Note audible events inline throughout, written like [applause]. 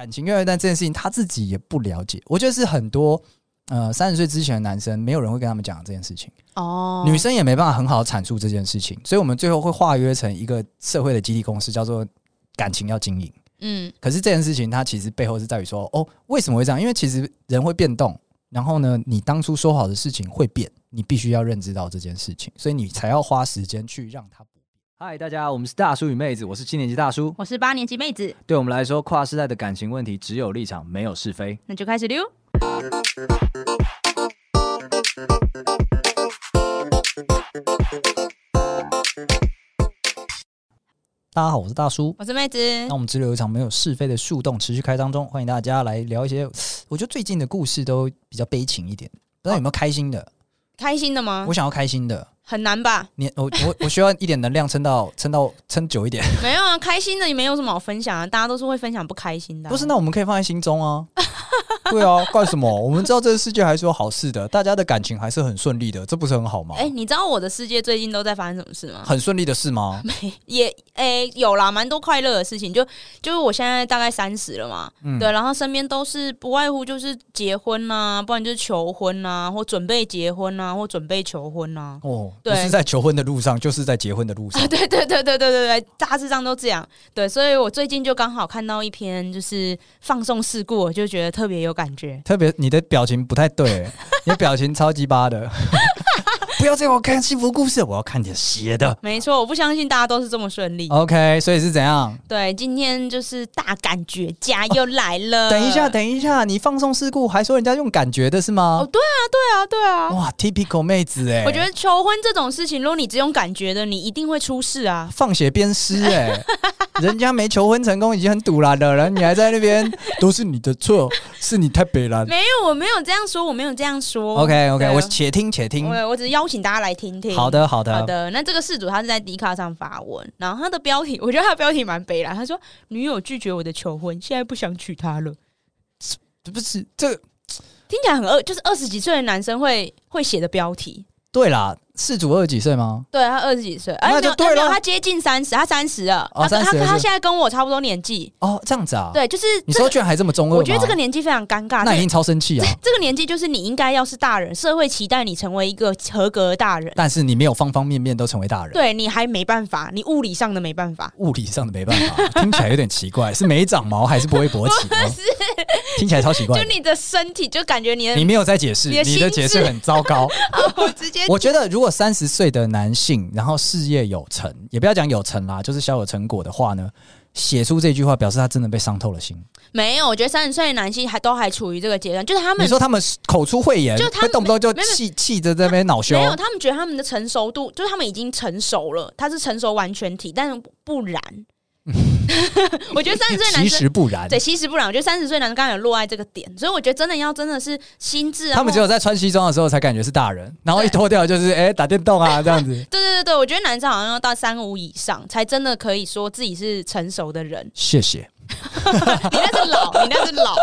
感情越来越淡这件事情，他自己也不了解。我觉得是很多呃三十岁之前的男生，没有人会跟他们讲这件事情哦，女生也没办法很好的阐述这件事情，所以我们最后会化约成一个社会的集体共识，叫做感情要经营。嗯，可是这件事情它其实背后是在于说，哦，为什么会这样？因为其实人会变动，然后呢，你当初说好的事情会变，你必须要认知到这件事情，所以你才要花时间去让它。嗨，大家，我们是大叔与妹子，我是七年级大叔，我是八年级妹子。对我们来说，跨世代的感情问题只有立场，没有是非。那就开始溜。大家好，我是大叔，我是妹子。那我们只有一场没有是非的树洞持续开当中，欢迎大家来聊一些。[sniffs] 我觉得最近的故事都比较悲情一点，不知道有没有开心的？开心的吗？我想要开心的。很难吧？你我我我需要一点能量撑到 [laughs] 撑到撑久一点。[laughs] 没有啊，开心的也没有什么好分享啊，大家都是会分享不开心的啊。不是，那我们可以放在心中啊。[laughs] 对啊，怪什么？我们知道这个世界还是有好事的，大家的感情还是很顺利的，这不是很好吗？哎、欸，你知道我的世界最近都在发生什么事吗？很顺利的事吗？没，也哎、欸、有啦，蛮多快乐的事情。就就是我现在大概三十了嘛，嗯、对，然后身边都是不外乎就是结婚呐、啊，不然就是求婚呐、啊，或准备结婚呐、啊，或准备求婚呐、啊。哦，对，不是在求婚的路上，就是在结婚的路上。对对对对对对对，大致上都这样。对，所以我最近就刚好看到一篇就是放送事故，我就觉得特别有感觉，特别。你的表情不太对，你的表情超级巴的。不要再我看幸福故事，我要看点邪的。没错，我不相信大家都是这么顺利。OK，所以是怎样？对，今天就是大感觉家又来了。哦，[laughs] 等一下，等一下，你放送事故还说人家用感觉的是吗？哦，对啊，对啊，对啊。哇，typical 妹子哎！我觉得求婚这种事情，如果你只用感觉的，你一定会出事啊。放血鞭尸哎！[laughs] 人家没求婚成功，已经很赌烂了，然后你还在那边，都是你的错，是你太北了。没有，我没有这样说，我没有这样说。OK，OK，我且听且听。我我只是邀请大家来听听。好的，好的，好的。那这个事主他是在 D 卡上发文，然后他的标题，我觉得他的标题蛮悲哀。他说：“女友拒绝我的求婚，现在不想娶她了。”这不是这个听起来很二，就是二十几岁的男生会会写的标题。对啦。事主二十几岁吗？对，他二十几岁，那就对了。他接近三十，他三十了。他他他现在跟我差不多年纪。哦，这样子啊？对，就是你说居然还这么中二，我觉得这个年纪非常尴尬。那一定超生气啊！这个年纪就是你应该要是大人，社会期待你成为一个合格的大人，但是你没有方方面面都成为大人。对，你还没办法，你物理上的没办法，物理上的没办法，听起来有点奇怪，是没长毛还是不会勃起？是，听起来超奇怪。就你的身体，就感觉你的你没有在解释，你的解释很糟糕。[laughs] 我直接，我觉得如果三十岁的。男性，然后事业有成，也不要讲有成啦，就是小有成果的话呢，写出这句话，表示他真的被伤透了心。没有，我觉得三十岁的男性还都还处于这个阶段，就是他们，你说他们口出秽言，就他们动不动就气气着在那边恼羞，没有，他们觉得他们的成熟度，就是他们已经成熟了，他是成熟完全体，但是不然。[laughs] [laughs] 我觉得三十岁男生其实不然，对，其实不然。我觉得三十岁男生刚刚有落在这个点，所以我觉得真的要真的是心智。他们只有在穿西装的时候才感觉是大人，然后一脱掉就是哎、欸、打电动啊 [laughs] 这样子。对对对对，我觉得男生好像要到三五以上才真的可以说自己是成熟的人。谢谢，[laughs] 你那是老，你那是老。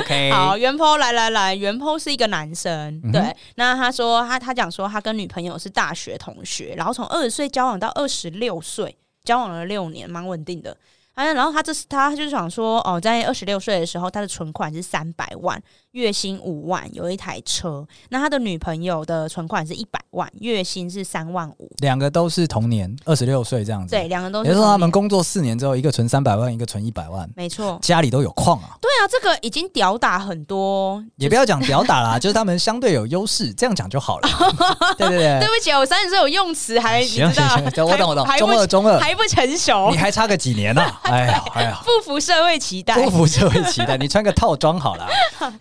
OK，好，原 po 来来来，原 po 是一个男生，对，那他说他他讲说他跟女朋友是大学同学，然后从二十岁交往到二十六岁，交往了六年，蛮稳定的。哎，然后他这是他就是想说，哦，在二十六岁的时候，他的存款是三百万。月薪五万，有一台车。那他的女朋友的存款是一百万，月薪是三万五。两个都是同年，二十六岁这样子。对，两个都是。也就是说，他们工作四年之后，一个存三百万，一个存一百万。没错，家里都有矿啊。对啊，这个已经屌打很多。也不要讲屌打啦，[laughs] 就是他们相对有优势，这样讲就好了。[laughs] 对对对，对不起，我三十岁有用词还行行行，我懂我懂，中二中二还不成熟，你还差个几年呢？哎呀哎呀，[laughs] 不符社会期待，不符社会期待，你穿个套装好了。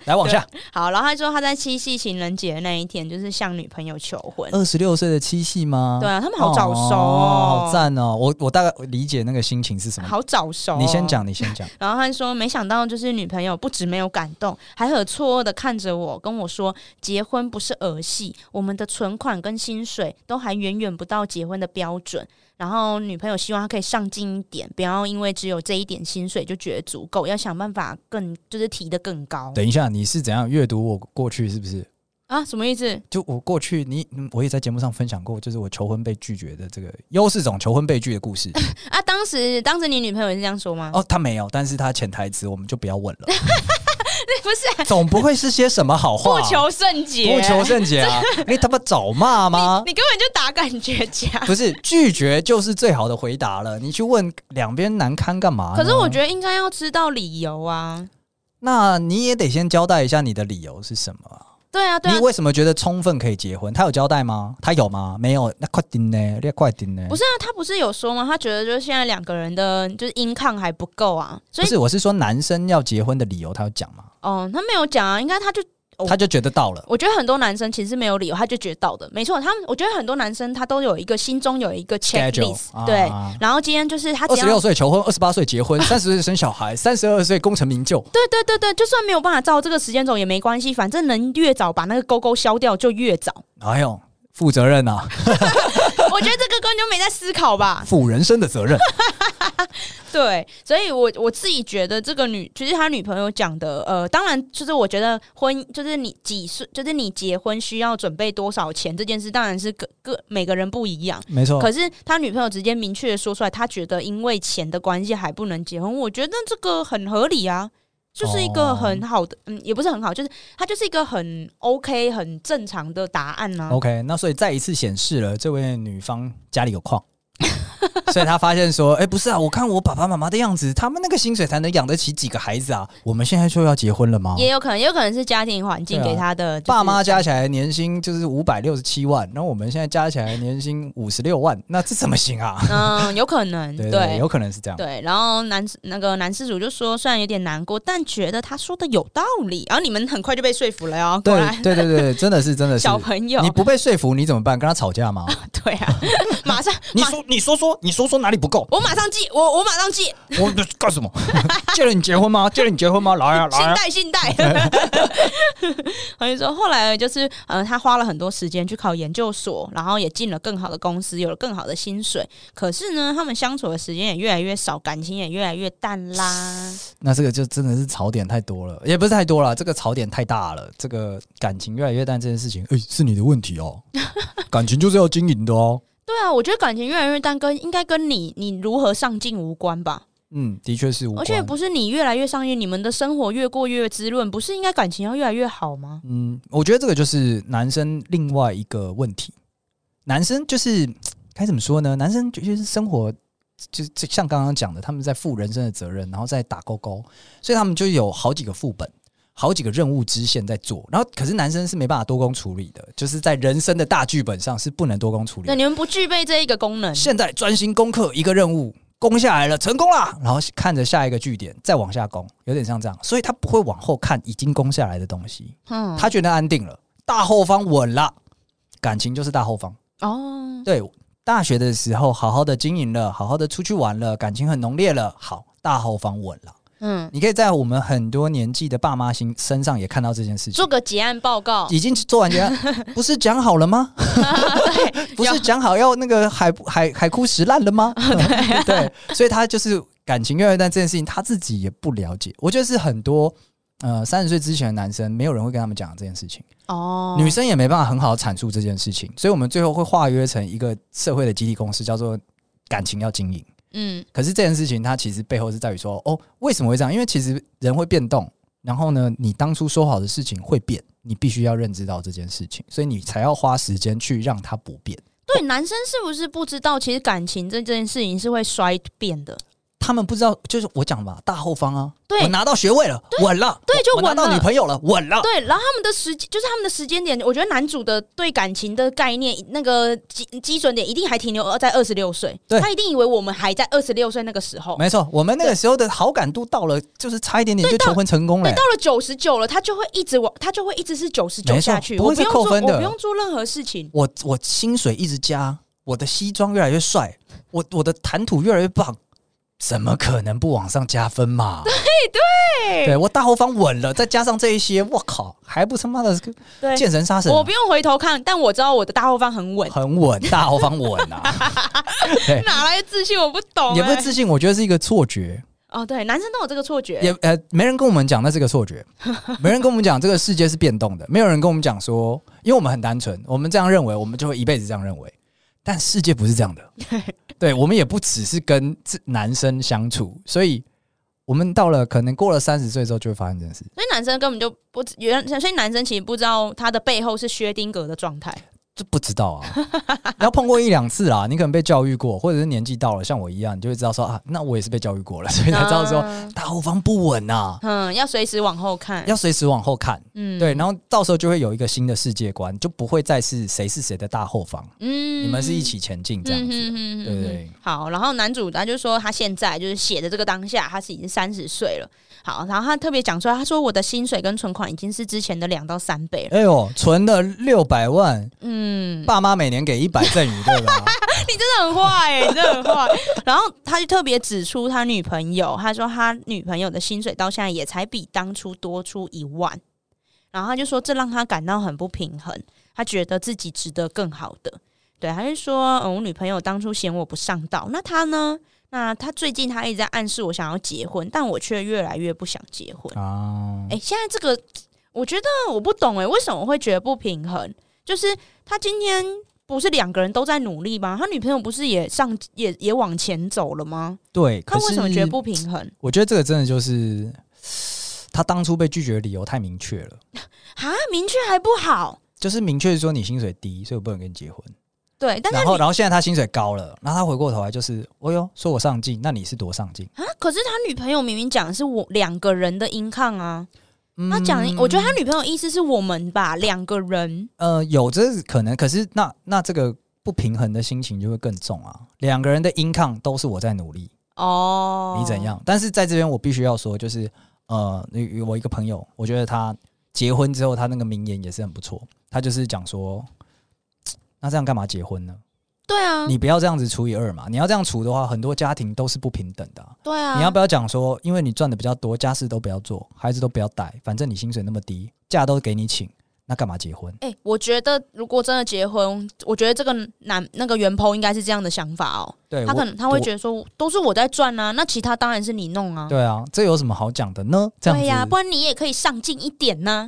来往下，好，然后。他说他在七夕情人节的那一天，就是向女朋友求婚。二十六岁的七夕吗？对啊，他们好早熟哦，好赞哦！我我大概理解那个心情是什么。好早熟，你先讲，你先讲。[laughs] 然后他说，没想到就是女朋友不止没有感动，还很错愕的看着我，跟我说结婚不是儿戏，我们的存款跟薪水都还远远不到结婚的标准。然后女朋友希望他可以上进一点，不要因为只有这一点薪水就觉得足够，要想办法更就是提得更高。等一下，你是怎样阅读我过去是不是？啊，什么意思？就我过去，你我也在节目上分享过，就是我求婚被拒绝的这个优势种求婚被拒的故事 [laughs] 啊。当当时当时你女朋友也是这样说吗？哦，她没有，但是她潜台词我们就不要问了。[laughs] 不是、啊，总不会是些什么好话？不求甚解，不求甚解啊！[laughs] 你他妈找骂吗你？你根本就打感觉架。不是拒绝就是最好的回答了。你去问两边难堪干嘛？可是我觉得应该要知道理由啊。那你也得先交代一下你的理由是什么啊？对啊，对啊，你为什么觉得充分可以结婚？他有交代吗？他有吗？没有，那快点呢？那快点呢？不是啊，他不是有说吗？他觉得就是现在两个人的就是 income 还不够啊。所以不是，我是说男生要结婚的理由，他有讲吗？哦，他没有讲啊，应该他就。他就觉得到了，我觉得很多男生其实没有理由，他就觉得到的，没错。他们我觉得很多男生他都有一个心中有一个 checklist，对。啊、然后今天就是他二十六岁求婚，二十八岁结婚，三十岁生小孩，三十二岁功成名就。对对对对，就算没有办法照这个时间走也没关系，反正能越早把那个勾勾消掉就越早。哎呦，负责任啊！[laughs] 我觉得这个根本就没在思考吧，[laughs] 负人生的责任。[laughs] 对，所以我我自己觉得这个女，其实他女朋友讲的，呃，当然就是我觉得婚，就是你几岁，就是你结婚需要准备多少钱这件事，当然是各各每个人不一样，没错。可是他女朋友直接明确的说出来，他觉得因为钱的关系还不能结婚，我觉得这个很合理啊，就是一个很好的，嗯，也不是很好，就是他就是一个很 OK 很正常的答案呢、啊。OK，那所以再一次显示了这位女方家里有矿。[laughs] [laughs] 所以他发现说：“哎、欸，不是啊，我看我爸爸妈妈的样子，他们那个薪水才能养得起几个孩子啊？我们现在就要结婚了吗？也有可能，也有可能是家庭环境给他的、就是啊、爸妈加起来年薪就是五百六十七万，然后我们现在加起来年薪五十六万，那这怎么行啊？嗯，有可能，[laughs] 对，有可能是这样。对，然后男那个男施主就说，虽然有点难过，但觉得他说的有道理。然后你们很快就被说服了哟。对，对，对，对，真的是，[laughs] 真的是小朋友，你不被说服你怎么办？跟他吵架吗？对啊，马上你说，你说说，你说说哪里不够？我马上借，我我马上借。我干什么？[laughs] 借了你结婚吗？借了你结婚吗？来啊来啊！信贷信贷。[laughs] 我跟你说，后来就是呃，他花了很多时间去考研究所，然后也进了更好的公司，有了更好的薪水。可是呢，他们相处的时间也越来越少，感情也越来越淡啦。[laughs] 那这个就真的是槽点太多了，也不是太多了，这个槽点太大了。这个感情越来越淡这件事情，哎、欸，是你的问题哦。感情就是要经营的哦。对啊，我觉得感情越来越淡，跟应该跟你你如何上进无关吧？嗯，的确是无关。而且不是你越来越上进，你们的生活越过越滋润，不是应该感情要越来越好吗？嗯，我觉得这个就是男生另外一个问题。男生就是该怎么说呢？男生就是生活就就像刚刚讲的，他们在负人生的责任，然后再打勾勾，所以他们就有好几个副本。好几个任务支线在做，然后可是男生是没办法多工处理的，就是在人生的大剧本上是不能多工处理的。那你们不具备这一个功能。现在专心攻克一个任务，攻下来了，成功了，然后看着下一个据点再往下攻，有点像这样，所以他不会往后看已经攻下来的东西。嗯，他觉得安定了，大后方稳了，感情就是大后方。哦，对，大学的时候好好的经营了，好好的出去玩了，感情很浓烈了，好，大后方稳了。嗯，你可以在我们很多年纪的爸妈心身上也看到这件事情。做个结案报告，已经做完结案，[laughs] 不是讲好了吗？对，不是讲好要那个海海海枯石烂了吗？[laughs] 对，[laughs] 对，所以他就是感情越来越淡这件事情，他自己也不了解。我觉得是很多呃三十岁之前的男生，没有人会跟他们讲这件事情。哦，女生也没办法很好的阐述这件事情，所以我们最后会化约成一个社会的集体公式，叫做感情要经营。嗯，可是这件事情它其实背后是在于说，哦，为什么会这样？因为其实人会变动，然后呢，你当初说好的事情会变，你必须要认知到这件事情，所以你才要花时间去让它不变。对，男生是不是不知道，其实感情这这件事情是会衰变的？他们不知道，就是我讲吧，大后方啊，对，我拿到学位了，稳了，对，就稳了，我拿到女朋友了，稳了，对。然后他们的时间，就是他们的时间点，我觉得男主的对感情的概念，那个基基准点一定还停留在二十六岁，对，他一定以为我们还在二十六岁那个时候，没错，我们那个时候的好感度到了，就是差一点点就求婚成功了，对，到了九十九了，他就会一直往，他就会一直是九十九下去，不会再扣分的，我不用做任何事情，我我薪水一直加，我的西装越来越帅，我我的谈吐越来越棒。怎么可能不往上加分嘛？对对对，我大后方稳了，再加上这一些，我靠，还不他妈的见神杀神！我不用回头看，但我知道我的大后方很稳，很稳，大后方稳啊！[laughs] 哪来的自信？我不懂、欸，也不是自信，我觉得是一个错觉。哦，对，男生都有这个错觉，也呃，没人跟我们讲那是个错觉，[laughs] 没人跟我们讲这个世界是变动的，没有人跟我们讲说，因为我们很单纯，我们这样认为，我们就会一辈子这样认为。但世界不是这样的。[laughs] 对，我们也不只是跟男生相处，所以我们到了可能过了三十岁之后，就会发生这件事。所以男生根本就不原，所以男生其实不知道他的背后是薛丁格的状态。这不知道啊，[laughs] 你要碰过一两次啦，你可能被教育过，或者是年纪到了，像我一样，你就会知道说啊，那我也是被教育过了，所以才知道说大后方不稳呐，嗯，要随时往后看，要随时往后看，嗯，对，然后到时候就会有一个新的世界观，就不会再是谁是谁的大后方，嗯，你们是一起前进这样子，嗯对不对？好，然后男主他就说他现在就是写的这个当下，他是已经三十岁了。好，然后他特别讲出来，他说我的薪水跟存款已经是之前的两到三倍了。哎呦，存了六百万，嗯，爸妈每年给一百赠与，对吧？[laughs] 你真的很坏你真的很坏。然后他就特别指出他女朋友，他说他女朋友的薪水到现在也才比当初多出一万，然后他就说这让他感到很不平衡，他觉得自己值得更好的。对，他就说，嗯，我女朋友当初嫌我不上道，那他呢？那他最近他一直在暗示我想要结婚，但我却越来越不想结婚啊！哎、欸，现在这个我觉得我不懂哎、欸，为什么会觉得不平衡？就是他今天不是两个人都在努力吗？他女朋友不是也上也也往前走了吗？对，他为什么觉得不平衡？我觉得这个真的就是他当初被拒绝的理由太明确了 [laughs] 啊！明确还不好，就是明确说你薪水低，所以我不能跟你结婚。对，但是然后然后现在他薪水高了，然后他回过头来就是，哦哟，说我上进，那你是多上进啊？可是他女朋友明明讲的是我两个人的 income 啊，嗯、他讲，我觉得他女朋友意思是我们吧，两个人。呃，有这可能，可是那那这个不平衡的心情就会更重啊。两个人的 income 都是我在努力哦，你怎样？但是在这边我必须要说，就是呃，我一个朋友，我觉得他结婚之后，他那个名言也是很不错，他就是讲说。那这样干嘛结婚呢？对啊，你不要这样子除以二嘛。你要这样除的话，很多家庭都是不平等的啊。对啊，你要不要讲说，因为你赚的比较多，家事都不要做，孩子都不要带，反正你薪水那么低，假都给你请。那干嘛结婚？哎、欸，我觉得如果真的结婚，我觉得这个男那个原 po 应该是这样的想法哦。对，他可能他会觉得说，都是我在赚啊，那其他当然是你弄啊。对啊，这有什么好讲的呢？这样。对呀、啊，不然你也可以上进一点呢、啊。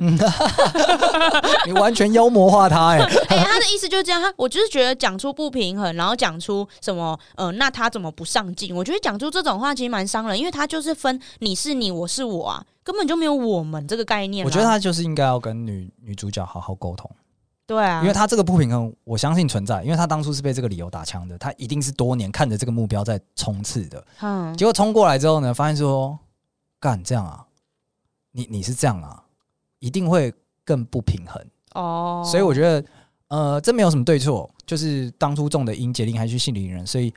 [laughs] 你完全妖魔化他 [laughs] 哎、欸！哎、欸，他的意思就是这样。他我就是觉得讲出不平衡，然后讲出什么呃，那他怎么不上进？我觉得讲出这种话其实蛮伤人，因为他就是分你是你，我是我啊。根本就没有我们这个概念。我觉得他就是应该要跟女女主角好好沟通。对啊，因为他这个不平衡，我相信存在，因为他当初是被这个理由打枪的，他一定是多年看着这个目标在冲刺的。嗯，结果冲过来之后呢，发现说，干这样啊，你你是这样啊，一定会更不平衡哦。所以我觉得，呃，这没有什么对错，就是当初中的因，结令还是去信的人，所以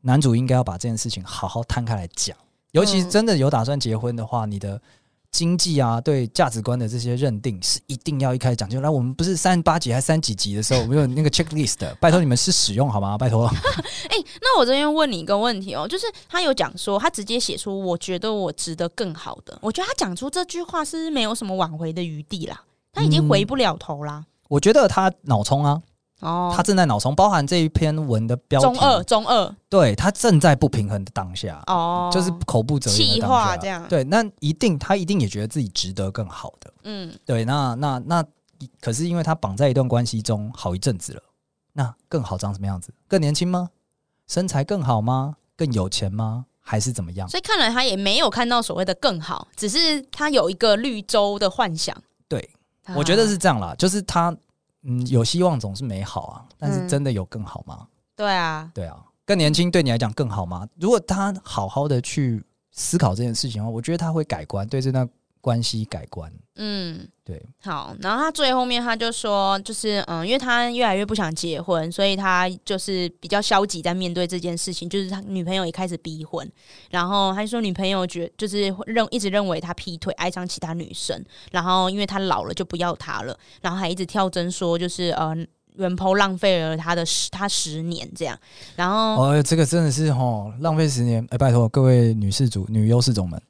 男主应该要把这件事情好好摊开来讲。尤其真的有打算结婚的话，你的经济啊，对价值观的这些认定是一定要一开始讲究。来，我们不是三十八集还是三几集的时候，我们有那个 checklist，拜托你们是使用好吗？拜托。[laughs] 哎，那我这边问你一个问题哦，就是他有讲说，他直接写出我觉得我值得更好的。我觉得他讲出这句话是没有什么挽回的余地啦，他已经回不了头啦。我觉得他脑充啊。哦，他正在脑冲，包含这一篇文的标题，中二，中二，对，他正在不平衡的当下，哦，就是口不择言的当下，这样，对，那一定，他一定也觉得自己值得更好的，嗯，对，那那那，可是因为他绑在一段关系中好一阵子了，那更好长什么样子？更年轻吗？身材更好吗？更有钱吗？还是怎么样？所以看来他也没有看到所谓的更好，只是他有一个绿洲的幻想。对，我觉得是这样啦，就是他。嗯，有希望总是美好啊，但是真的有更好吗？嗯、对啊，对啊，更年轻对你来讲更好吗？如果他好好的去思考这件事情的话，我觉得他会改观，对这段关系改观。嗯，对。好，然后他最后面他就说，就是嗯，因为他越来越不想结婚，所以他就是比较消极在面对这件事情。就是他女朋友也开始逼婚，然后他就说女朋友觉就是认一直认为他劈腿，爱上其他女生。然后因为他老了就不要他了，然后还一直跳针说就是呃，原 po 浪费了他的十他十年这样。然后哦，这个真的是哦浪费十年。哎、欸，拜托各位女士主、女优势种们。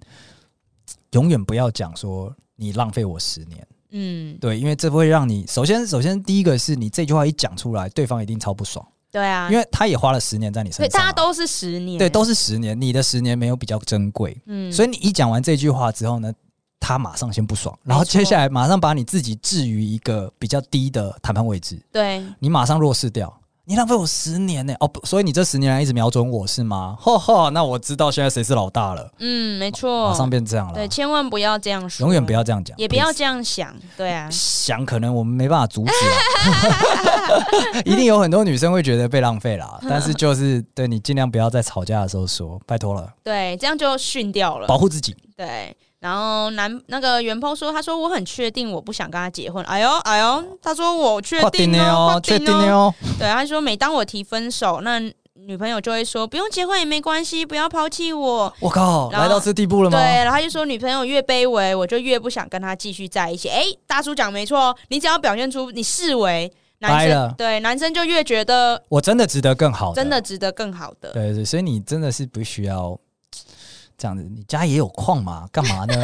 永远不要讲说你浪费我十年，嗯，对，因为这会让你首先首先第一个是你这句话一讲出来，对方一定超不爽，对啊，因为他也花了十年在你身上，对，大家都是十年，对，都是十年，你的十年没有比较珍贵，嗯，所以你一讲完这句话之后呢，他马上先不爽，然后接下来马上把你自己置于一个比较低的谈判位置，对，你马上弱势掉，你浪费我十年呢、欸，哦，所以你这十年来一直瞄准我是吗？哈哈，那我知道现在谁是老大了。嗯，没错，马上变这样了。对，千万不要这样说，永远不要这样讲，也不要这样想。对啊，想可能我们没办法阻止啊，[laughs] 一定有很多女生会觉得被浪费了，[laughs] 但是就是对你尽量不要在吵架的时候说，拜托了。对，这样就训掉了，保护自己。对。然后男那个原 po 说，他说我很确定我不想跟他结婚。哎呦哎呦，他说我确定哦，确定哦。[laughs] 对，他说每当我提分手，那女朋友就会说不用结婚也没关系，不要抛弃我。我靠，来到这地步了吗？对，然后他就说女朋友越卑微，我就越不想跟他继续在一起。哎，大叔讲没错，你只要表现出你视为男生，对男生就越觉得我真的值得更好的，真的值得更好的。对对，所以你真的是不需要。这样子，你家也有矿嘛？干嘛呢？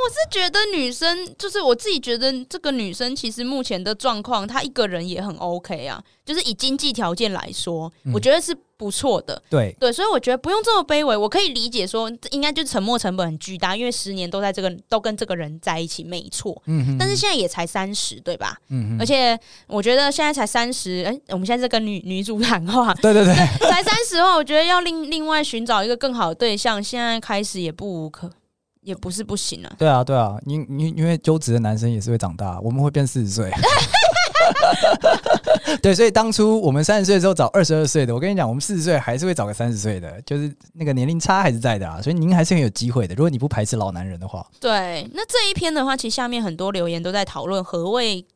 我是觉得女生，就是我自己觉得这个女生，其实目前的状况，她一个人也很 OK 啊。就是以经济条件来说，嗯、我觉得是不错的。对对，所以我觉得不用这么卑微。我可以理解说，应该就是沉默成本很巨大，因为十年都在这个都跟这个人在一起，没错。嗯哼。但是现在也才三十，对吧？嗯哼。而且我觉得现在才三十，哎，我们现在在跟女女主谈话。对对对。[laughs] 才三十的话，我觉得要另另外寻找一个更好的对象，现在开始也不无可。也不是不行啊。对啊，对啊，因因因为优质的男生也是会长大，我们会变四十岁。[laughs] 对，所以当初我们三十岁的时候找二十二岁的，我跟你讲，我们四十岁还是会找个三十岁的，就是那个年龄差还是在的啊。所以您还是很有机会的，如果你不排斥老男人的话。对，那这一篇的话，其实下面很多留言都在讨论何谓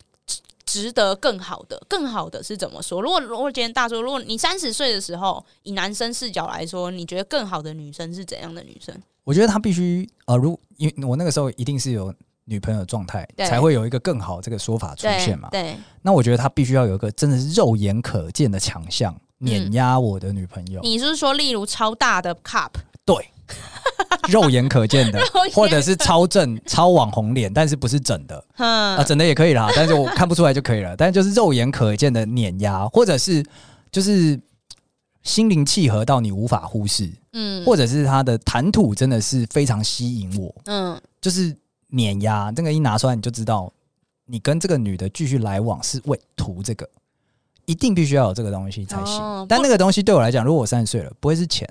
值得更好的，更好的是怎么说？如果如果今天大叔，如果你三十岁的时候，以男生视角来说，你觉得更好的女生是怎样的女生？我觉得她必须呃，如因为我那个时候一定是有女朋友状态，才会有一个更好这个说法出现嘛。对，那我觉得他必须要有一个真的是肉眼可见的强项，碾压我的女朋友。你是说，例如超大的 cup？对，[laughs] 肉眼可见的，或者是超正、超网红脸，但是不是整的？啊，整的也可以啦，但是我看不出来就可以了。但是就是肉眼可见的碾压，或者是就是。心灵契合到你无法忽视，嗯，或者是他的谈吐真的是非常吸引我，嗯，就是碾压，这个一拿出来你就知道，你跟这个女的继续来往是为图这个，一定必须要有这个东西才行。哦、但那个东西对我来讲，如果我三十岁了，不会是钱，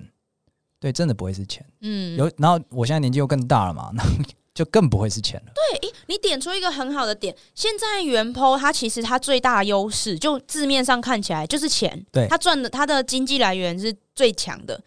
对，真的不会是钱，嗯，有，然后我现在年纪又更大了嘛，那。就更不会是钱了。对，诶，你点出一个很好的点。现在原 po 它其实它最大的优势，就字面上看起来就是钱。对，他赚的他的经济来源是最强的。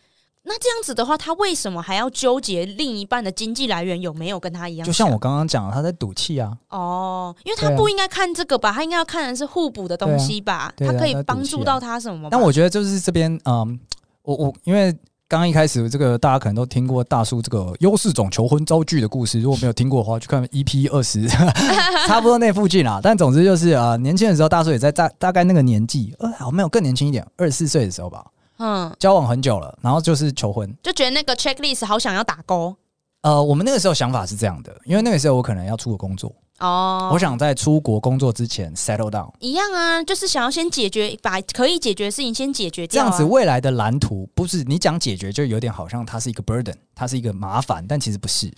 那这样子的话，他为什么还要纠结另一半的经济来源有没有跟他一样？就像我刚刚讲，他在赌气啊。哦，因为他不应该看这个吧？他应该要看的是互补的东西吧？他可以帮助到他什么？但我觉得就是这边，嗯，我我因为。刚刚一开始，这个大家可能都听过大叔这个优势种求婚遭拒的故事。如果没有听过的话，去看 EP 二十，[laughs] 差不多那附近啦。[laughs] 但总之就是啊，年轻的时候，大叔也在大大概那个年纪，呃，好没有更年轻一点，二十四岁的时候吧。嗯，交往很久了，然后就是求婚，就觉得那个 checklist 好想要打勾。呃，我们那个时候想法是这样的，因为那个时候我可能要出国工作。哦，我想在出国工作之前 settle down，一样啊，就是想要先解决，把可以解决的事情先解决掉，这样子未来的蓝图不是你讲解决就有点好像它是一个 burden，它是一个麻烦，但其实不是。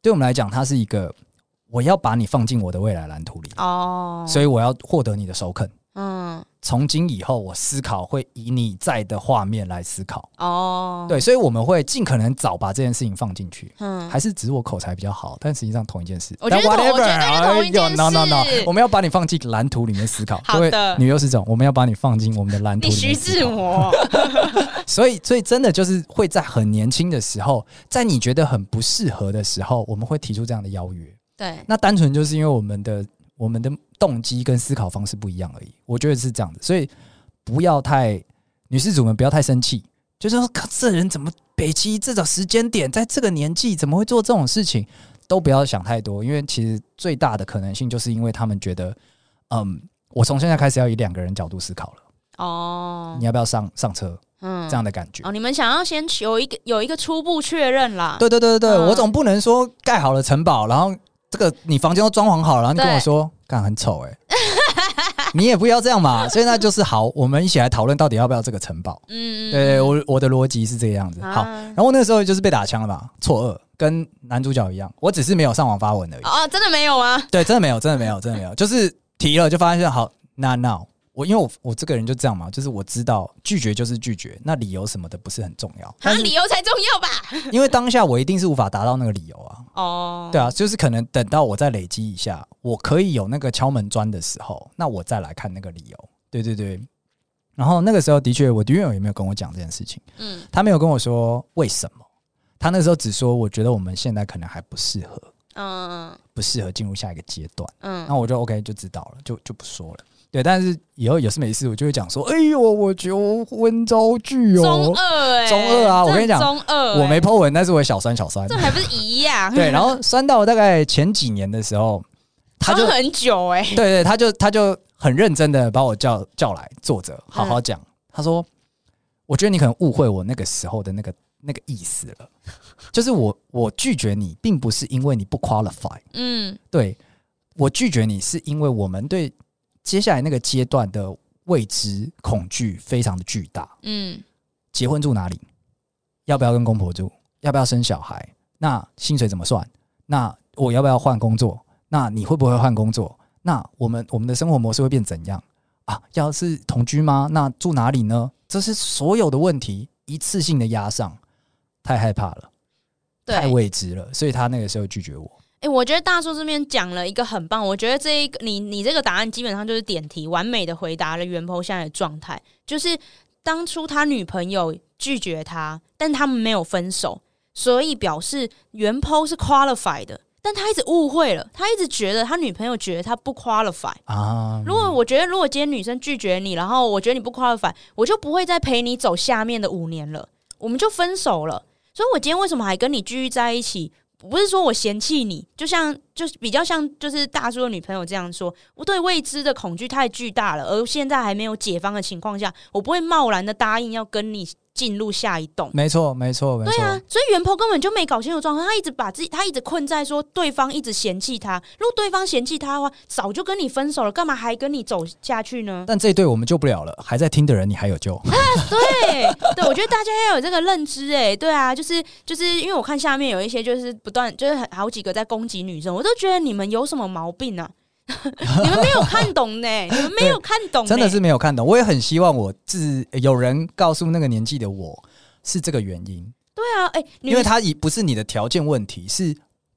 对我们来讲，它是一个我要把你放进我的未来蓝图里。哦，所以我要获得你的首肯。嗯，从今以后，我思考会以你在的画面来思考。哦，对，所以我们会尽可能早把这件事情放进去。嗯，还是只是我口才比较好，但实际上同一件事。我觉得同，我觉得同一件事。No no no，我们要把你放进蓝图里面思考。好的，女优是这种，我们要把你放进我们的蓝图里面。你徐志摩。[laughs] 所以，所以真的就是会在很年轻的时候，在你觉得很不适合的时候，我们会提出这样的邀约。对，那单纯就是因为我们的。我们的动机跟思考方式不一样而已，我觉得是这样的，所以不要太女施主们不要太生气，就是说，这人怎么北七这种时间点，在这个年纪怎么会做这种事情？都不要想太多，因为其实最大的可能性就是因为他们觉得，嗯，我从现在开始要以两个人角度思考了。哦，你要不要上上车？嗯，这样的感觉。哦，你们想要先有一个有一个初步确认啦。对对对对对，嗯，我总不能说盖好了城堡，然后。这个你房间都装潢好了，然后你跟我说，干很丑哎，[laughs] 你也不要这样嘛。所以那就是好，我们一起来讨论到底要不要这个城堡。嗯，对，我我的逻辑是这个样子。好，然后那个时候就是被打枪了吧？错愕，跟男主角一样，我只是没有上网发文而已。哦，真的没有吗？对，真的没有，真的没有，真的没有，就是提了就发现好，那 now，我因为我我这个人就这样嘛，就是我知道拒绝就是拒绝，那理由什么的不是很重要，啊理由才重要吧？因为当下我一定是无法达到那个理由啊。[laughs] 哦，对啊，就是可能等到我再累积一下，我可以有那个敲门砖的时候，那我再来看那个理由。对对对。然后那个时候的确，我的女友也没有跟我讲这件事情。嗯，他没有跟我说为什么，他那时候只说我觉得我们现在可能还不适合，嗯，不适合进入下一个阶段。嗯，那我就 OK 就知道了，就就不说了。对，但是以后有事没事，我就会讲说：“哎呦，我求婚遭拒哦，中二哎，中二啊！我跟你讲，中二，我没 po 文，但是我小酸小酸，这还不是一样？对，然后酸到大概前几年的时候，[laughs] 他就很久哎，对对，他就他就很认真的把我叫叫来坐着，好好讲。他说：我觉得你可能误会我那个时候的那个那个意思了，就是我我拒绝你，并不是因为你不 qualify，嗯，对，我拒绝你是因为我们对。接下来那个阶段的未知恐惧非常的巨大。嗯，结婚住哪里？要不要跟公婆住？要不要生小孩？那薪水怎么算？那我要不要换工作？那你会不会换工作？那我们我们的生活模式会变怎样啊？要是同居吗？那住哪里呢？这是所有的问题一次性的压上，太害怕了，太未知了，所以他那个时候拒绝我。哎、欸，我觉得大叔这边讲了一个很棒，我觉得这一个你你这个答案基本上就是点题，完美的回答了原 PO 现在的状态，就是当初他女朋友拒绝他，但他们没有分手，所以表示原 PO 是 qualified 的，但他一直误会了，他一直觉得他女朋友觉得他不 qualified 啊。如果我觉得如果今天女生拒绝你，然后我觉得你不 qualified，我就不会再陪你走下面的五年了，我们就分手了。所以我今天为什么还跟你继续在一起？不是说我嫌弃你，就像就是比较像就是大叔的女朋友这样说，我对未知的恐惧太巨大了，而现在还没有解方的情况下，我不会贸然的答应要跟你。进入下一栋，没错，没错，没错。对啊，所以原 PO 根本就没搞清楚状况，他一直把自己，他一直困在说对方一直嫌弃他。如果对方嫌弃他的话，早就跟你分手了，干嘛还跟你走下去呢？但这一对我们救不了了，还在听的人你还有救。[laughs] 啊，对对，我觉得大家要有这个认知，哎，对啊，就是就是因为我看下面有一些就是不断就是好几个在攻击女生，我都觉得你们有什么毛病啊？[laughs] 你们没有看懂呢？[laughs] 你们没有看懂，真的是没有看懂。我也很希望我自有人告诉那个年纪的我是这个原因。对啊，哎、欸，因为他已不是你的条件问题，是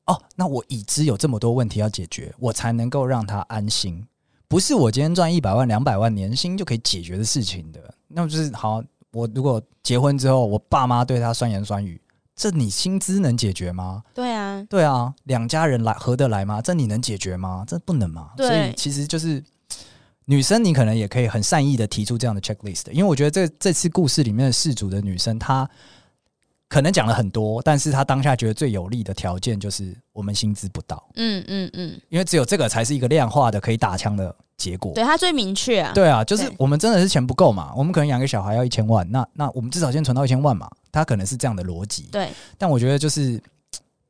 哦，那我已知有这么多问题要解决，我才能够让他安心。不是我今天赚一百万、两百万年薪就可以解决的事情的。那么就是好，我如果结婚之后，我爸妈对他酸言酸语。这你薪资能解决吗？对啊，对啊，两家人来合得来吗？这你能解决吗？这不能嘛。所以其实就是女生，你可能也可以很善意的提出这样的 checklist，因为我觉得这这次故事里面的事主的女生，她可能讲了很多，但是她当下觉得最有利的条件就是我们薪资不到。嗯嗯嗯，因为只有这个才是一个量化的可以打枪的结果。对，他最明确啊。对啊，就是我们真的是钱不够嘛，我们可能养个小孩要一千万，那那我们至少先存到一千万嘛。他可能是这样的逻辑，对，但我觉得就是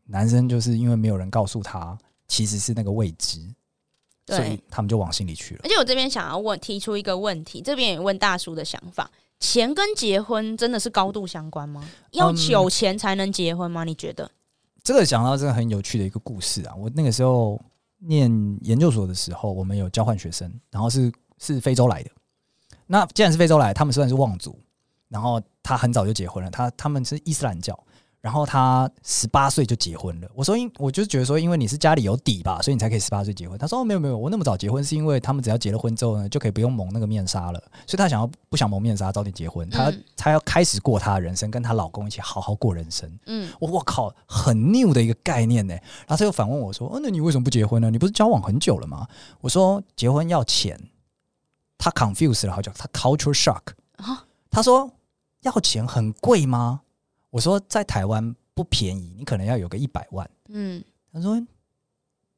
男生就是因为没有人告诉他其实是那个未知，所以他们就往心里去了。而且我这边想要问，提出一个问题，这边也问大叔的想法：钱跟结婚真的是高度相关吗？要有钱才能结婚吗？你觉得？嗯，这个讲到这个很有趣的一个故事啊！我那个时候念研究所的时候，我们有交换学生，然后是是非洲来的。那既然是非洲来，他们虽然是望族。然后他很早就结婚了，他他们是伊斯兰教，然后他十八岁就结婚了。我说因我就觉得说，因为你是家里有底吧，所以你才可以十八岁结婚。他说哦，没有没有，我那么早结婚是因为他们只要结了婚之后呢，就可以不用蒙那个面纱了，所以他想要不想蒙面纱，早点结婚，他他要开始过他的人生，跟她老公一起好好过人生。嗯，我我靠，很 new 的一个概念呢。然后他又反问我说，哦，那你为什么不结婚呢？你不是交往很久了吗？我说结婚要钱，他 confused 了好久，他 culture shock 啊，他说。要钱很贵吗？我说在台湾不便宜，你可能要有个一百万。嗯，他说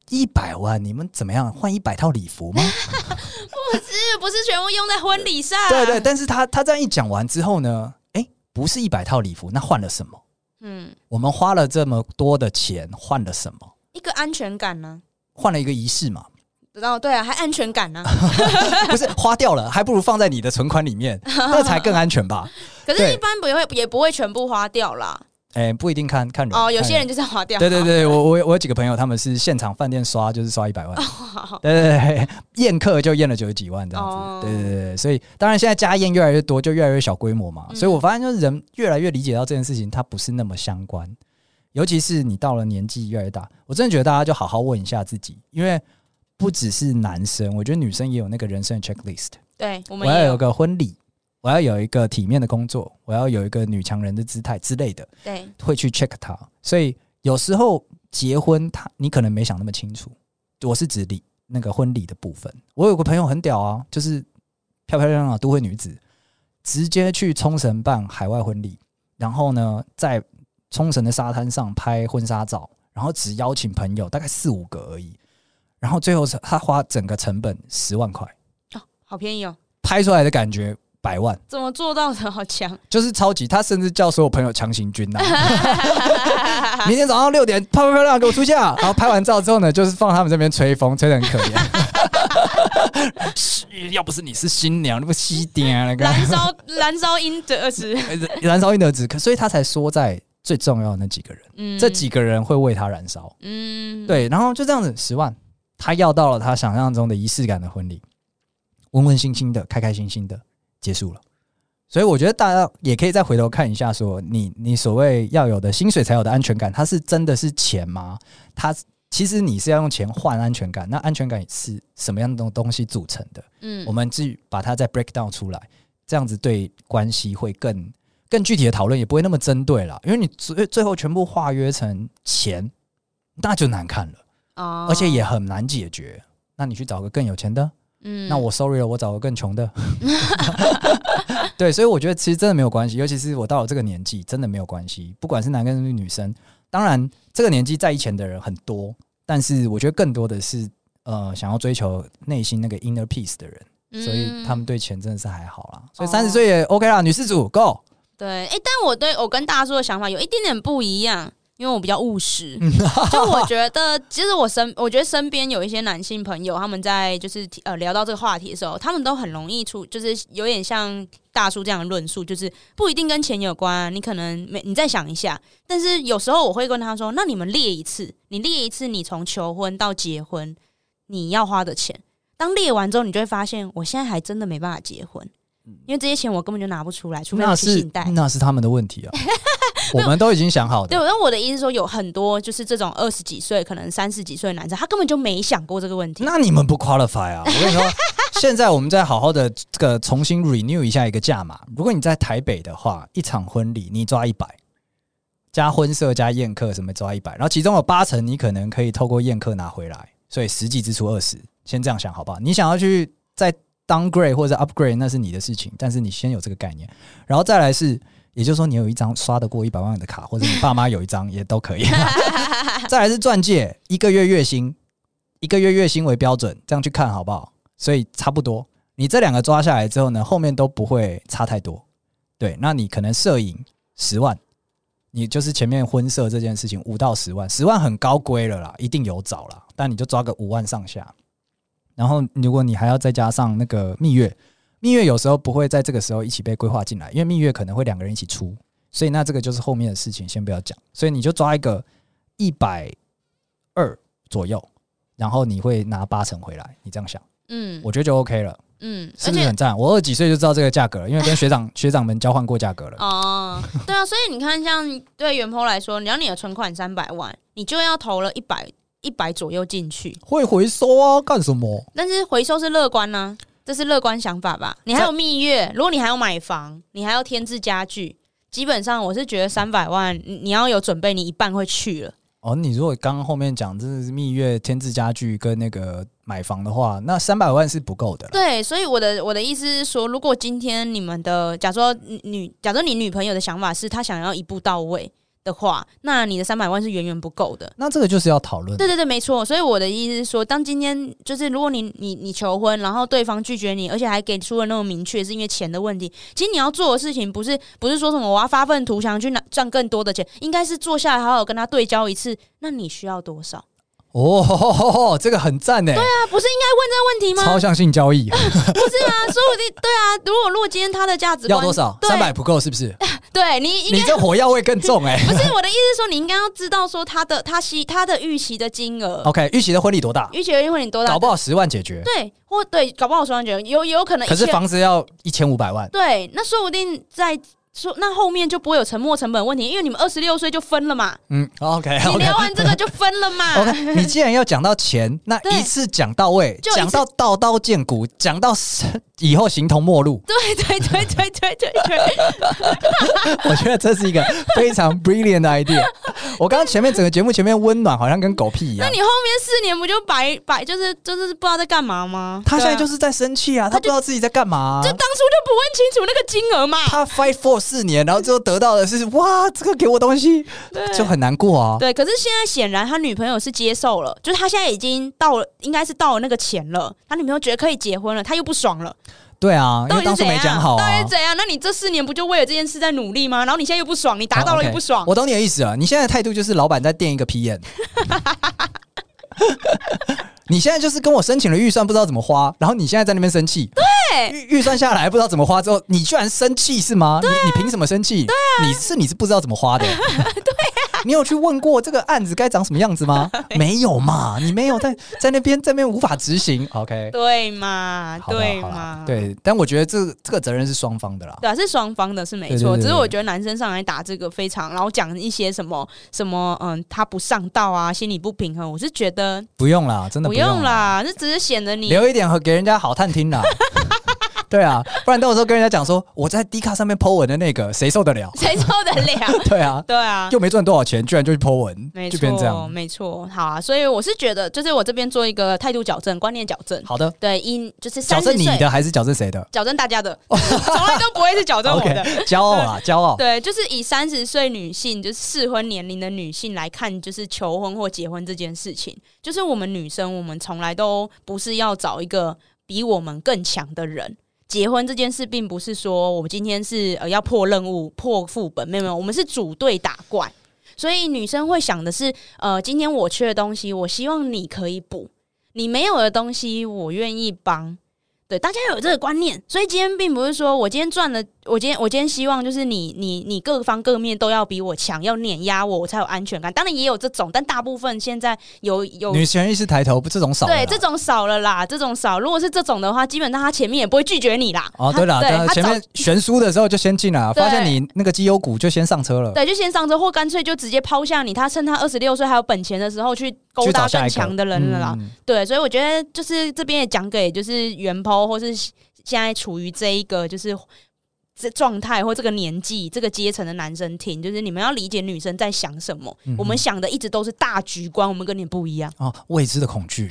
一百万，你们怎么样换一百套礼服吗？[laughs] 不是，不是全部用在婚礼上。对对，但是他他这样一讲完之后呢，哎，不是一百套礼服，那换了什么？嗯，我们花了这么多的钱，换了什么？一个安全感呢？换了一个仪式嘛。知道对啊，还安全感呢？[laughs] 不是花掉了，还不如放在你的存款里面，[laughs] 那才更安全吧？可是，一般不会，也不会全部花掉啦。哎，不一定看看人。哦，有些人。就是要划掉。对对对，我我我有几个朋友，他们是现场饭店刷就是刷一百万，[laughs] 对对对，宴客就验了九十几万这样子，对对对，所以当然现在家宴越来越多，就越来越小规模嘛，所以我发现就是人越来越理解到这件事情，它不是那么相关，尤其是你到了年纪越来越大，我真的觉得大家就好好问一下自己，因为不只是男生，我觉得女生也有那个人生的 checklist，对，我们我要有个婚礼。我要有一个体面的工作，我要有一个女强人的姿态之类的，对，会去 check 它。所以有时候结婚，他你可能没想那么清楚。我是指礼那个婚礼的部分。我有个朋友很屌啊，就是漂漂亮亮的都会女子，直接去冲绳办海外婚礼，然后呢，在冲绳的沙滩上拍婚纱照，然后只邀请朋友大概四五个而已，然后最后是他花整个成本十万块哦，好便宜哦，拍出来的感觉。百万怎么做到的？好强，就是超级。他甚至叫所有朋友强行军呐、啊，[laughs] 明天早上六点，漂不漂亮？给我出现。然后拍完照之后呢，就是放他们这边吹风，吹得很可怜。要不是你是新娘，那不西点那个燃烧燃烧英德值，燃烧英德值。可所以他才说在最重要的那几个人，嗯，这几个人会为他燃烧，嗯，对。然后就这样子，十万，他要到了他想象中的仪式感的婚礼，温温馨馨的，开开心心的。结束了，所以我觉得大家也可以再回头看一下，说你你所谓要有的薪水才有的安全感，它是真的是钱吗？它其实你是要用钱换安全感，那安全感是什么样的东西组成的？嗯，我们去把它再 break down 出来，这样子对关系会更更具体的讨论，也不会那么针对了。因为你最最后全部化约成钱，那就难看了哦，而且也很难解决。那你去找个更有钱的。嗯，那我 sorry 了，我找个更穷的。[laughs] [laughs] 对，所以我觉得其实真的没有关系，尤其是我到了这个年纪，真的没有关系。不管是男跟女生，当然这个年纪在意钱的人很多，但是我觉得更多的是呃想要追求内心那个 inner peace 的人，所以他们对钱真的是还好啦。所以三十岁也 OK 啦，女施主 Go。对，哎、欸，但我对我跟大叔的想法有一点点不一样。因为我比较务实，就我觉得，其实我身，我觉得身边有一些男性朋友，他们在就是呃聊到这个话题的时候，他们都很容易出，就是有点像大叔这样的论述，就是不一定跟钱有关，你可能没，你再想一下。但是有时候我会跟他说，那你们列一次，你列一次，你从求婚到结婚你要花的钱，当列完之后，你就会发现，我现在还真的没办法结婚，因为这些钱我根本就拿不出来，除非是信贷，那是他们的问题啊。[laughs] 我们都已经想好的。对，那我的意思是说，有很多就是这种二十几岁，可能三十几岁的男生，他根本就没想过这个问题。那你们不 qualify 啊？我跟你说，现在我们再好好的这个重新 renew 一下一个价码。如果你在台北的话，一场婚礼你抓一百，加婚社加宴客什么抓一百，然后其中有八成你可能可以透过宴客拿回来，所以实际支出二十。先这样想好不好？你想要去再 downgrade 或者 upgrade，那是你的事情，但是你先有这个概念，然后再来是。也就是说，你有一张刷得过一百万的卡，或者你爸妈有一张 [laughs] 也都可以。[laughs] 再来是钻戒，一个月月薪，一个月月薪为标准，这样去看好不好？所以差不多，你这两个抓下来之后呢，后面都不会差太多。对，那你可能摄影十万，你就是前面婚摄这件事情五到十万，十万很高规了啦，一定有找啦，但你就抓个五万上下。然后如果你还要再加上那个蜜月。蜜月有时候不会在这个时候一起被规划进来，因为蜜月可能会两个人一起出，所以那这个就是后面的事情，先不要讲。所以你就抓一个一百二左右，然后你会拿八成回来，你这样想，嗯，我觉得就 OK 了，嗯，是不是很赞？我二十几岁就知道这个价格了，因为跟学长学长们交换过价格了。哦，对啊，所以你看，像对元坡来说，你要你的存款三百万，你就要投了一百一百左右进去，会回收啊？干什么？但是回收是乐观呢、啊。这是乐观想法吧？你还有蜜月，如果你还要买房，你还要添置家具，基本上我是觉得三百万，你要有准备，你一半会去了。哦，你如果刚刚后面讲这是蜜月、添置家具跟那个买房的话，那三百万是不够的。对，所以我的我的意思是说，如果今天你们的，假如说女，假如说你女朋友的想法是她想要一步到位。的话，那你的三百万是远远不够的。那这个就是要讨论。对对对，没错。所以我的意思是说，当今天就是如果你你你求婚，然后对方拒绝你，而且还给出了那么明确，是因为钱的问题。其实你要做的事情不是不是说什么我要发愤图强去拿赚更多的钱，应该是坐下来好好跟他对焦一次。那你需要多少？哦，这个很赞呢。对啊，不是应该问这个问题吗？超像性交易，[laughs] 不是啊？说不定对啊。如果如果今天他的价值观要多少？三百不够是不是？[laughs] 对你，你这火药味更重哎。[laughs] 不是我的意思是说，你应该要知道说他的他希他的预期的金额。OK，预期的婚礼多大？预期的婚礼多大？搞不好十万解决。对，或对，搞不好十万解决，有有可能。可是房子要一千五百万。对，那说不定在。说那后面就不会有沉没成本问题，因为你们二十六岁就分了嘛。嗯，OK，, okay 你聊完这个就分了嘛。[laughs] OK，你既然要讲到钱，那一次讲到位，讲到刀刀见骨，讲到以后形同陌路。对对对对对对对。[laughs] 我觉得这是一个非常 brilliant 的 idea。我刚刚前面整个节目前面温暖，好像跟狗屁一样。那你后面四年不就白白就是就是不知道在干嘛吗？他现在就是在生气啊，他不知道自己在干嘛。就当初就不问清楚那个金额嘛。他 fight for。四年，然后最后得到的是 [laughs] 哇，这个给我东西，就很难过啊。对，可是现在显然他女朋友是接受了，就是他现在已经到了，应该是到了那个钱了。他女朋友觉得可以结婚了，他又不爽了。对啊，因为当初没讲好啊。到底是怎样？那你这四年不就为了这件事在努力吗？然后你现在又不爽，你达到了又不爽。我懂你的意思了。你现在的态度就是老板在垫一个皮眼。[laughs] 你现在就是跟我申请了预算，不知道怎么花，然后你现在在那边生气。对，预预算下来不知道怎么花之后，你居然生气是吗？啊、你你凭什么生气？对啊，你是你是不知道怎么花的。[laughs] 你有去问过这个案子该长什么样子吗？[laughs] 没有嘛，你没有在在那边在那边无法执行。OK，对 [laughs] 嘛，对嘛，对。但我觉得这这个责任是双方的啦。对啊，是双方的，是没错。只是我觉得男生上来打这个非常，然后讲一些什么什么，嗯，他不上道啊，心理不平衡。我是觉得不用啦，真的。不用啦，这只是显得你留一点和给人家好探听啦。[laughs] 对啊，不然到时候跟人家讲说我在 D 卡上面 po 文的那个，谁受得了？谁受得了？[laughs] 对啊，对啊，又没赚多少钱，居然就去 po 文，就变这样，没错。好啊，所以我是觉得，就是我这边做一个态度矫正、观念矫正。好的，对，因就是矫正你的还是矫正谁的？矫正大家的，从来都不会是矫正我的。[laughs] 骄傲啊，[laughs] 骄傲。对，就是以三十岁女性，就是适婚年龄的女性来看，就是求婚或结婚这件事情，就是我们女生，我们从来都不是要找一个比我们更强的人。结婚这件事，并不是说我们今天是呃要破任务、破副本，没有，我们是组队打怪。所以女生会想的是，呃，今天我缺的东西，我希望你可以补；你没有的东西，我愿意帮。对，大家要有这个观念。所以今天并不是说我今天赚了。我今天我今天希望就是你你你各方各面都要比我强，要碾压我，我才有安全感。当然也有这种，但大部分现在有有女权意识抬头，不这种少了。对，这种少了啦，这种少。如果是这种的话，基本上他前面也不会拒绝你啦。哦，对了，对，前面悬殊的时候就先进来，[laughs] 发现你那个绩优股就先上车了。对，就先上车，或干脆就直接抛下你。他趁他二十六岁还有本钱的时候去勾搭更强的人了啦。对，所以我觉得就是这边也讲给就是原 PO 或是现在处于这一个就是。这状态或这个年纪、这个阶层的男生听，就是你们要理解女生在想什么。嗯、我们想的一直都是大局观，我们跟你不一样哦。未知的恐惧，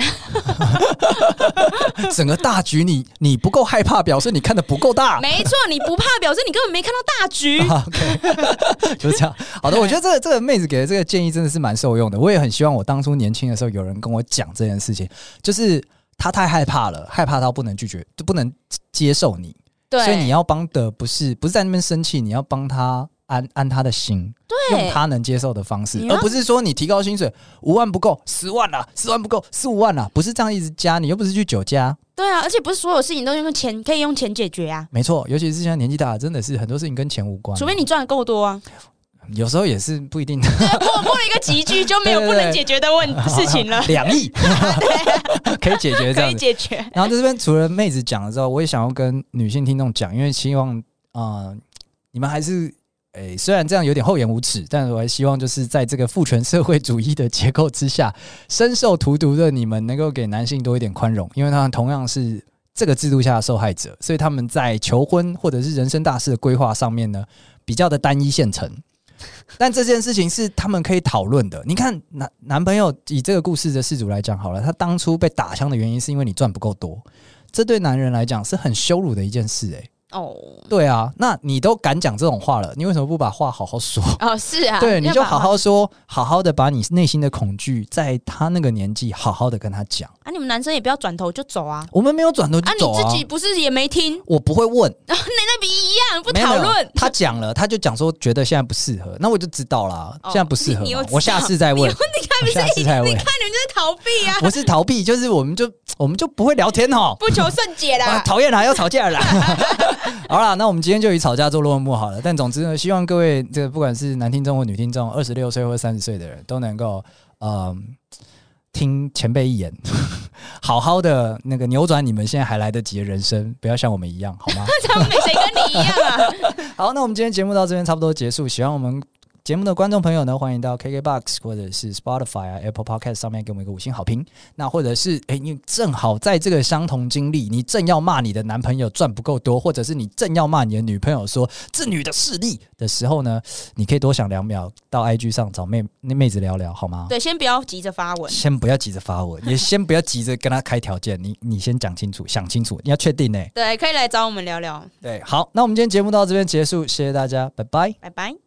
[laughs] 整个大局你你不够害怕，表示你看的不够大。[laughs] 没错，你不怕，表示你根本没看到大局。[laughs] OK，就是这样。好的，我觉得这个这个妹子给的这个建议真的是蛮受用的。我也很希望我当初年轻的时候有人跟我讲这件事情，就是她太害怕了，害怕到不能拒绝，就不能接受你。对所以你要帮的不是不是在那边生气，你要帮他安安他的心，对用他能接受的方式，而不是说你提高薪水五万不够，十万啦，十万不够，十五万啦，不是这样一直加，你又不是去酒家。对啊，而且不是所有事情都用钱可以用钱解决啊。没错，尤其是现在年纪大了，真的是很多事情跟钱无关，除非你赚的够多啊。有时候也是不一定的。过过了一个集聚就没有不能解决的问 [laughs] 事情了。两亿，[laughs] 可以解决这样。可以解决。然后在这边除了妹子讲了之后，我也想要跟女性听众讲，因为希望啊、呃，你们还是诶、欸，虽然这样有点厚颜无耻，但是我还希望就是在这个父权社会主义的结构之下，深受荼毒的你们能够给男性多一点宽容，因为他们同样是这个制度下的受害者，所以他们在求婚或者是人生大事的规划上面呢，比较的单一现成。[laughs] 但这件事情是他们可以讨论的。你看，男男朋友以这个故事的事主来讲好了，他当初被打枪的原因是因为你赚不够多，这对男人来讲是很羞辱的一件事，欸。诶，哦，对啊，那你都敢讲这种话了，你为什么不把话好好说？[laughs] 哦，是啊，[laughs] 对，你就好好说，好好的把你内心的恐惧，在他那个年纪好好的跟他讲。啊，你们男生也不要转头就走啊。我们没有转头就走啊。啊，你自己不是也没听？我不会问。不讨论。他讲了，他就讲说觉得现在不适合，那我就知道了，现在不适合。我下次再问。你看，下次再问。你看，你们就是逃避啊！不是逃避，就是我们就我们就不会聊天哦，不求甚解啦。讨厌啦，要吵架啦。[laughs] 好啦，那我们今天就以吵架做落幕好了。但总之呢，希望各位这个不管是男听众或女听众，二十六岁或三十岁的人都能够嗯。听前辈一言，[laughs] 好好的那个扭转你们现在还来得及的人生，不要像我们一样，好吗？[laughs] 他们没谁跟你一样啊。[laughs] 好，那我们今天节目到这边差不多结束，喜欢我们。节目的观众朋友呢，欢迎到 KKBOX 或者是 Spotify 啊、Apple Podcast 上面给我们一个五星好评。那或者是，诶，你正好在这个相同经历，你正要骂你的男朋友赚不够多，或者是你正要骂你的女朋友说这女的势利的时候呢，你可以多想两秒，到 IG 上找妹那妹子聊聊，好吗？对，先不要急着发文，先不要急着发文，[laughs] 也先不要急着跟他开条件，你你先讲清楚，想清楚，你要确定呢。对，可以来找我们聊聊。对，好，那我们今天节目到这边结束，谢谢大家，拜拜，拜拜。